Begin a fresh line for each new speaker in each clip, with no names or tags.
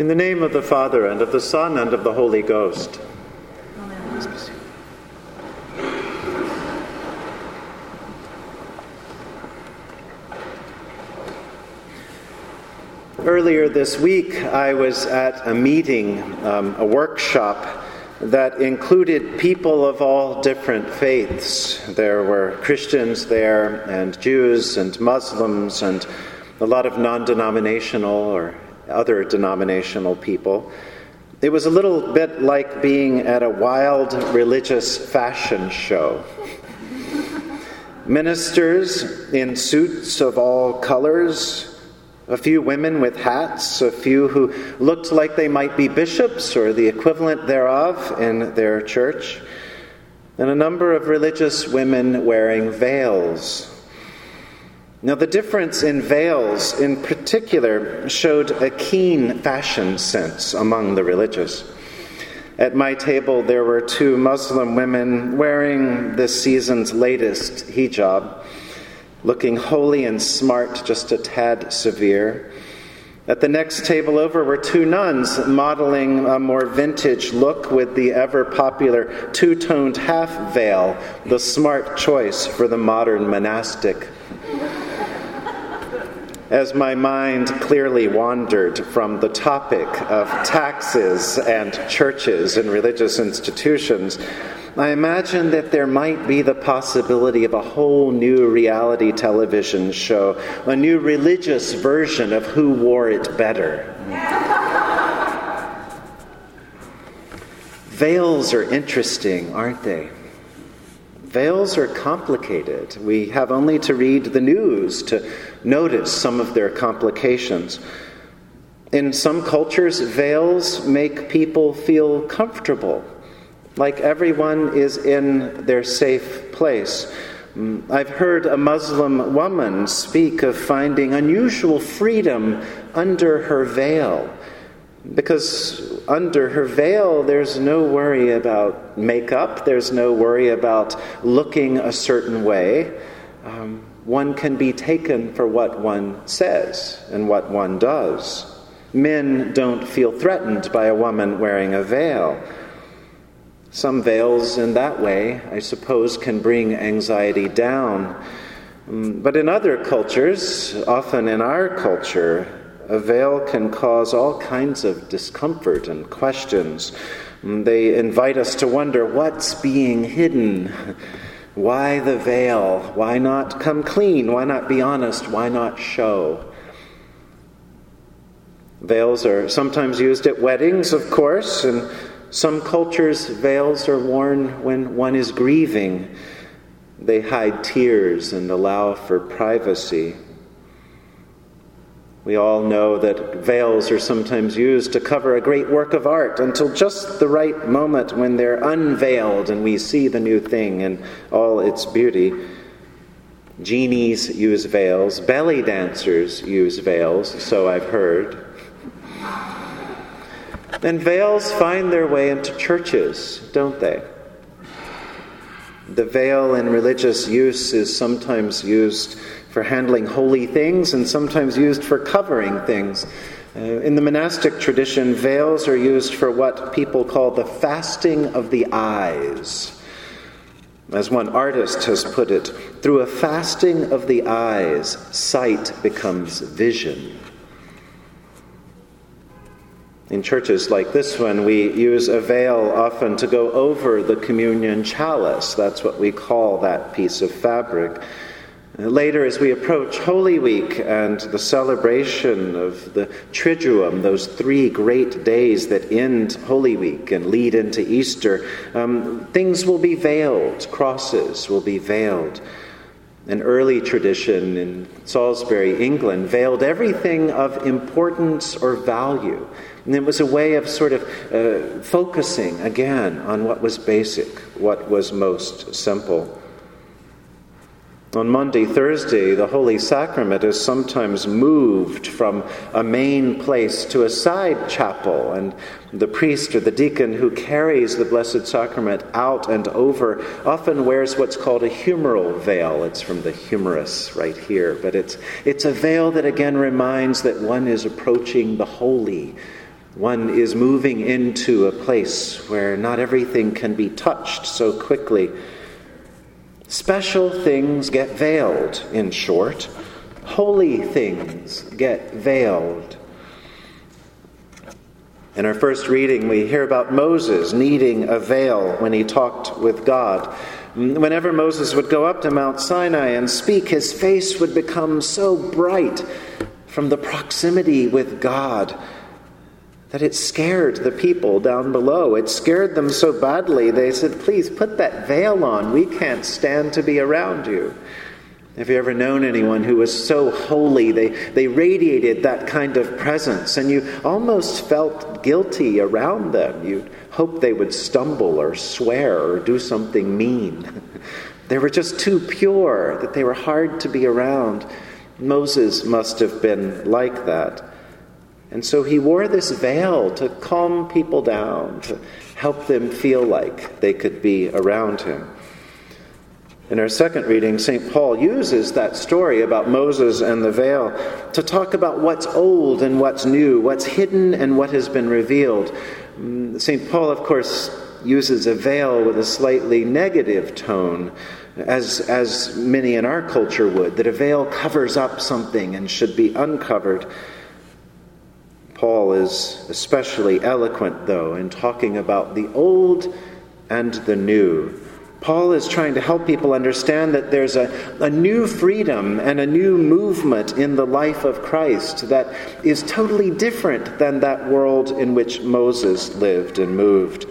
In the name of the Father, and of the Son, and of the Holy Ghost. Earlier this week, I was at a meeting, um, a workshop that included people of all different faiths. There were Christians there, and Jews, and Muslims, and a lot of non denominational or other denominational people. It was a little bit like being at a wild religious fashion show. Ministers in suits of all colors, a few women with hats, a few who looked like they might be bishops or the equivalent thereof in their church, and a number of religious women wearing veils. Now, the difference in veils in particular showed a keen fashion sense among the religious. At my table, there were two Muslim women wearing this season's latest hijab looking holy and smart, just a tad severe. At the next table over were two nuns modeling a more vintage look with the ever popular two toned half veil, the smart choice for the modern monastic. As my mind clearly wandered from the topic of taxes and churches and religious institutions, I imagine that there might be the possibility of a whole new reality television show, a new religious version of who wore it better. Veils are interesting, aren't they? Veils are complicated. We have only to read the news to notice some of their complications. In some cultures, veils make people feel comfortable like everyone is in their safe place. Mm, I've heard a Muslim woman speak of finding unusual freedom under her veil. Because under her veil, there's no worry about makeup, there's no worry about looking a certain way. Um, one can be taken for what one says and what one does. Men don't feel threatened by a woman wearing a veil. Some veils in that way, I suppose, can bring anxiety down. Mm, but in other cultures, often in our culture, a veil can cause all kinds of discomfort and questions. Mm, they invite us to wonder what's being hidden. Why the veil? Why not come clean? Why not be honest? Why not show? Veils are sometimes used at weddings, of course, and some cultures, veils are worn when one is grieving. They hide tears and allow for privacy. We all know that veils are sometimes used to cover a great work of art until just the right moment when they're unveiled and we see the new thing in all its beauty. Genies use veils, belly dancers use veils, so I've heard. And veils find their way into churches, don't they? The veil in religious use is sometimes used for handling holy things and sometimes used for covering things. Uh, in the monastic tradition, veils are used for what people call the fasting of the eyes. As one artist has put it, through a fasting of the eyes, sight becomes vision. In churches like this one, we use a veil often to go over the communion chalice. That's what we call that piece of fabric. Later, as we approach Holy Week and the celebration of the Triduum, those three great days that end Holy Week and lead into Easter, um, things will be veiled, crosses will be veiled. An early tradition in Salisbury, England, veiled everything of importance or value. And it was a way of sort of uh, focusing again on what was basic, what was most simple. On Maundy, Thursday, the Holy Sacrament is sometimes moved from a main place to a side chapel, and the priest or the deacon who carries the Blessed Sacrament out and over often wears what's called a humeral veil. It's from the humerus right here, but it's, it's a veil that again reminds that one is approaching the holy, One is moving into a place where not everything can be touched so quickly. Special things get veiled, in short. Holy things get veiled. In our first reading, we hear about Moses needing a veil when he talked with God. Whenever Moses would go up to Mount Sinai and speak, his face would become so bright from the proximity with God that it scared the people down below. It scared them so badly, they said, Please put that veil on. We can't stand to be around you. Have you ever known anyone who was so holy? They, they radiated that kind of presence, and you almost felt guilty around them. You hoped they would stumble or swear or do something mean. they were just too pure that they were hard to be around. Moses must have been like that. And so he wore this veil to calm people down, to help them feel like they could be around him. In our second reading, St. Paul uses that story about Moses and the veil to talk about what's old and what's new, what's hidden and what has been revealed. Mm, St. Paul, of course, uses a veil with a slightly negative tone, as, as many in our culture would, that a veil covers up something and should be uncovered. Paul is especially eloquent, though, in talking about the old and the new. Paul is trying to help people understand that there's a, a new freedom and a new movement in the life of Christ that is totally different than that world in which Moses lived and moved.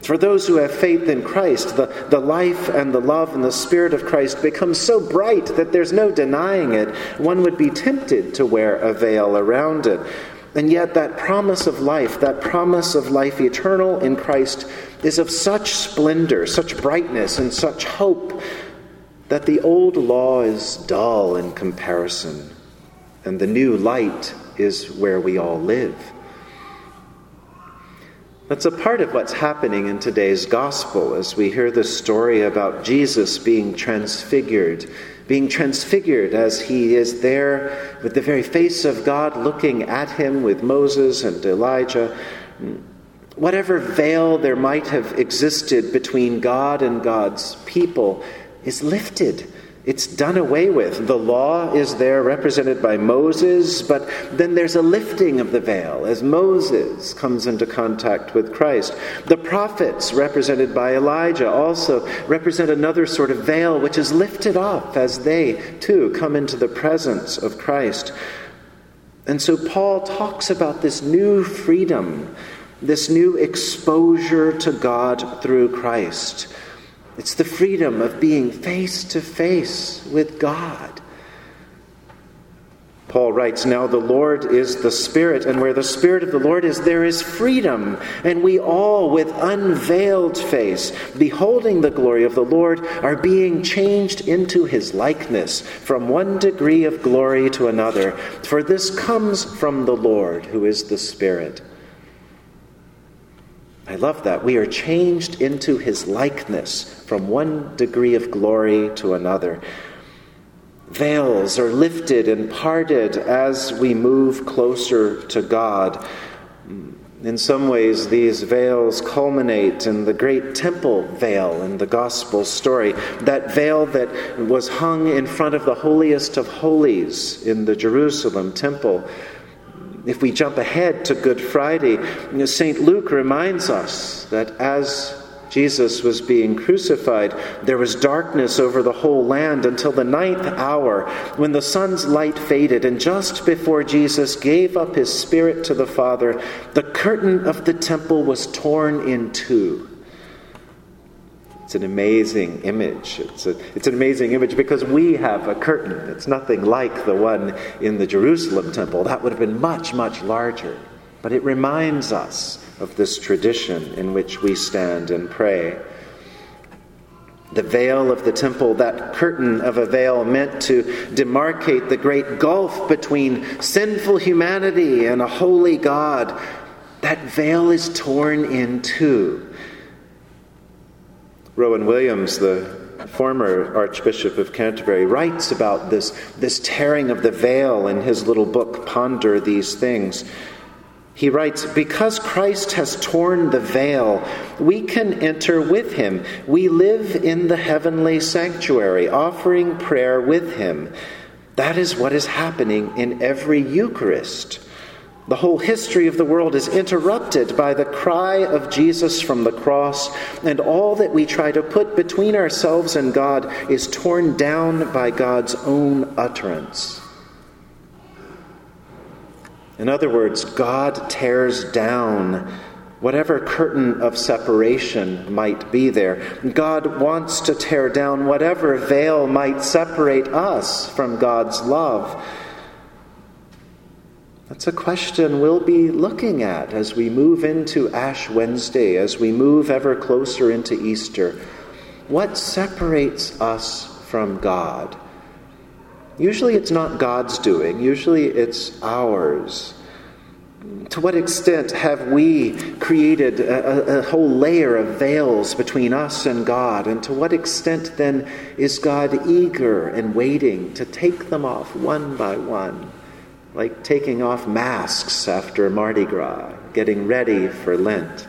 For those who have faith in Christ, the, the life and the love and the Spirit of Christ become so bright that there's no denying it. One would be tempted to wear a veil around it. And yet, that promise of life, that promise of life eternal in Christ, is of such splendor, such brightness, and such hope that the old law is dull in comparison, and the new light is where we all live. That's a part of what's happening in today's gospel as we hear the story about Jesus being transfigured being transfigured as he is there with the very face of God looking at him with Moses and Elijah. Whatever veil there might have existed between God and God's people is lifted it's done away with. The law is there represented by Moses, but then there's a lifting of the veil as Moses comes into contact with Christ. The prophets, represented by Elijah, also represent another sort of veil which is lifted off as they too come into the presence of Christ. And so Paul talks about this new freedom, this new exposure to God through Christ. It's the freedom of being face to face with God. Paul writes, Now the Lord is the Spirit, and where the Spirit of the Lord is, there is freedom. And we all, with unveiled face, beholding the glory of the Lord, are being changed into his likeness from one degree of glory to another. For this comes from the Lord, who is the Spirit. I love that. We are changed into his likeness from one degree of glory to another. Veils are lifted and parted as we move closer to God. In some ways, these veils culminate in the great temple veil in the gospel story. That veil that was hung in front of the holiest of holies in the Jerusalem temple if we jump ahead to Good Friday, St. Luke reminds us that as Jesus was being crucified, there was darkness over the whole land until the ninth hour when the sun's light faded, and just before Jesus gave up his spirit to the Father, the curtain of the temple was torn in two. It's an amazing image. It's, a, it's an amazing image because we have a curtain. It's nothing like the one in the Jerusalem temple. That would have been much, much larger. But it reminds us of this tradition in which we stand and pray. The veil of the temple, that curtain of a veil meant to demarcate the great gulf between sinful humanity and a holy God, that veil is torn in two Rowan Williams, the former Archbishop of Canterbury, writes about this, this tearing of the veil in his little book, Ponder These Things. He writes, Because Christ has torn the veil, we can enter with him. We live in the heavenly sanctuary, offering prayer with him. That is what is happening in every Eucharist. The whole history of the world is interrupted by the cry of Jesus from the cross, and all that we try to put between ourselves and God is torn down by God's own utterance. In other words, God tears down whatever curtain of separation might be there. God wants to tear down whatever veil might separate us from God's love. That's a question we'll be looking at as we move into Ash Wednesday, as we move ever closer into Easter. What separates us from God? Usually it's not God's doing, usually it's ours. To what extent have we created a, a, whole layer of veils between us and God? And to what extent then is God eager and waiting to take them off one by one? Like taking off masks after Mardi Gras, getting ready for Lent.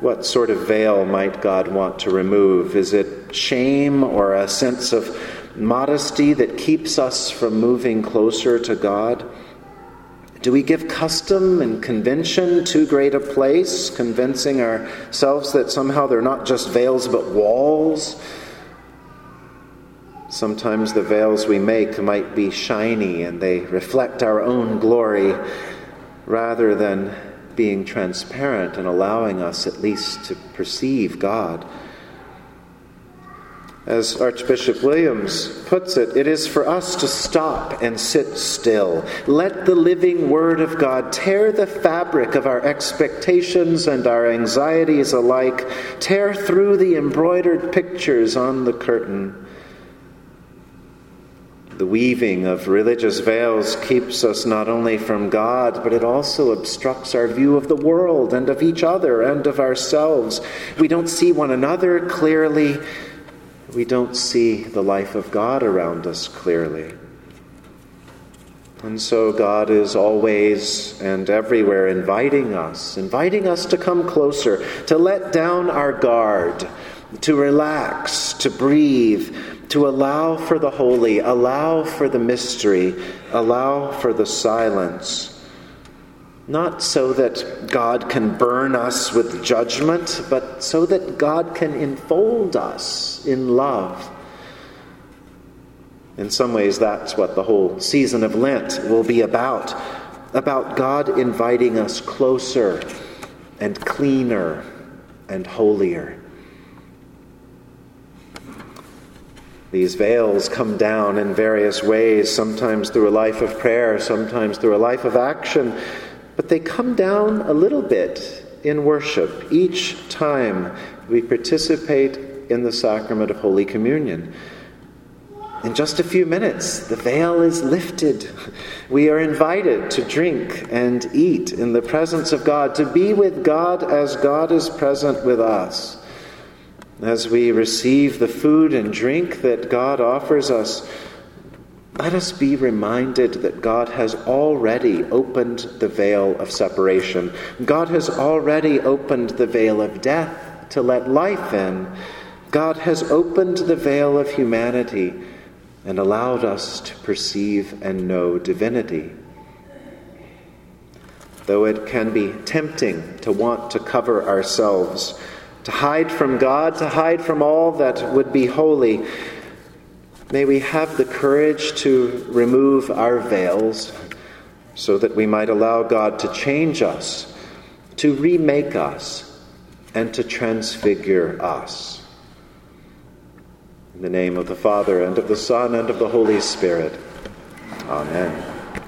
What sort of veil might God want to remove? Is it shame or a sense of modesty that keeps us from moving closer to God? Do we give custom and convention too great a place, convincing ourselves that somehow they're not just veils but walls? Sometimes the veils we make might be shiny and they reflect our own glory rather than being transparent and allowing us at least to perceive God. As Archbishop Williams puts it, it is for us to stop and sit still. Let the living Word of God tear the fabric of our expectations and our anxieties alike, tear through the embroidered pictures on the curtain. The weaving of religious veils keeps us not only from God, but it also obstructs our view of the world and of each other and of ourselves. We don't see one another clearly we don't see the life of God around us clearly. And so God is always and everywhere inviting us, inviting us to come closer, to let down our guard, to relax, to breathe, to allow for the holy, allow for the mystery, allow for the silence not so that God can burn us with judgment, but so that God can enfold us in love. In some ways, that's what the whole season of Lent will be about about God inviting us closer and cleaner and holier. These veils come down in various ways, sometimes through a life of prayer, sometimes through a life of action but they come down a little bit in worship each time we participate in the sacrament of Holy Communion. In just a few minutes, the veil is lifted. We are invited to drink and eat in the presence of God, to be with God as God is present with us. As we receive the food and drink that God offers us, let us be reminded that God has already opened the veil of separation. God has already opened the veil of death to let life in. God has opened the veil of humanity and allowed us to perceive and know divinity. Though it can be tempting to want to cover ourselves, to hide from God, to hide from all that would be holy, May we have the courage to remove our veils so that we might allow God to change us, to remake us, and to transfigure us. In the name of the Father, and of the Son, and of the Holy Spirit. Amen.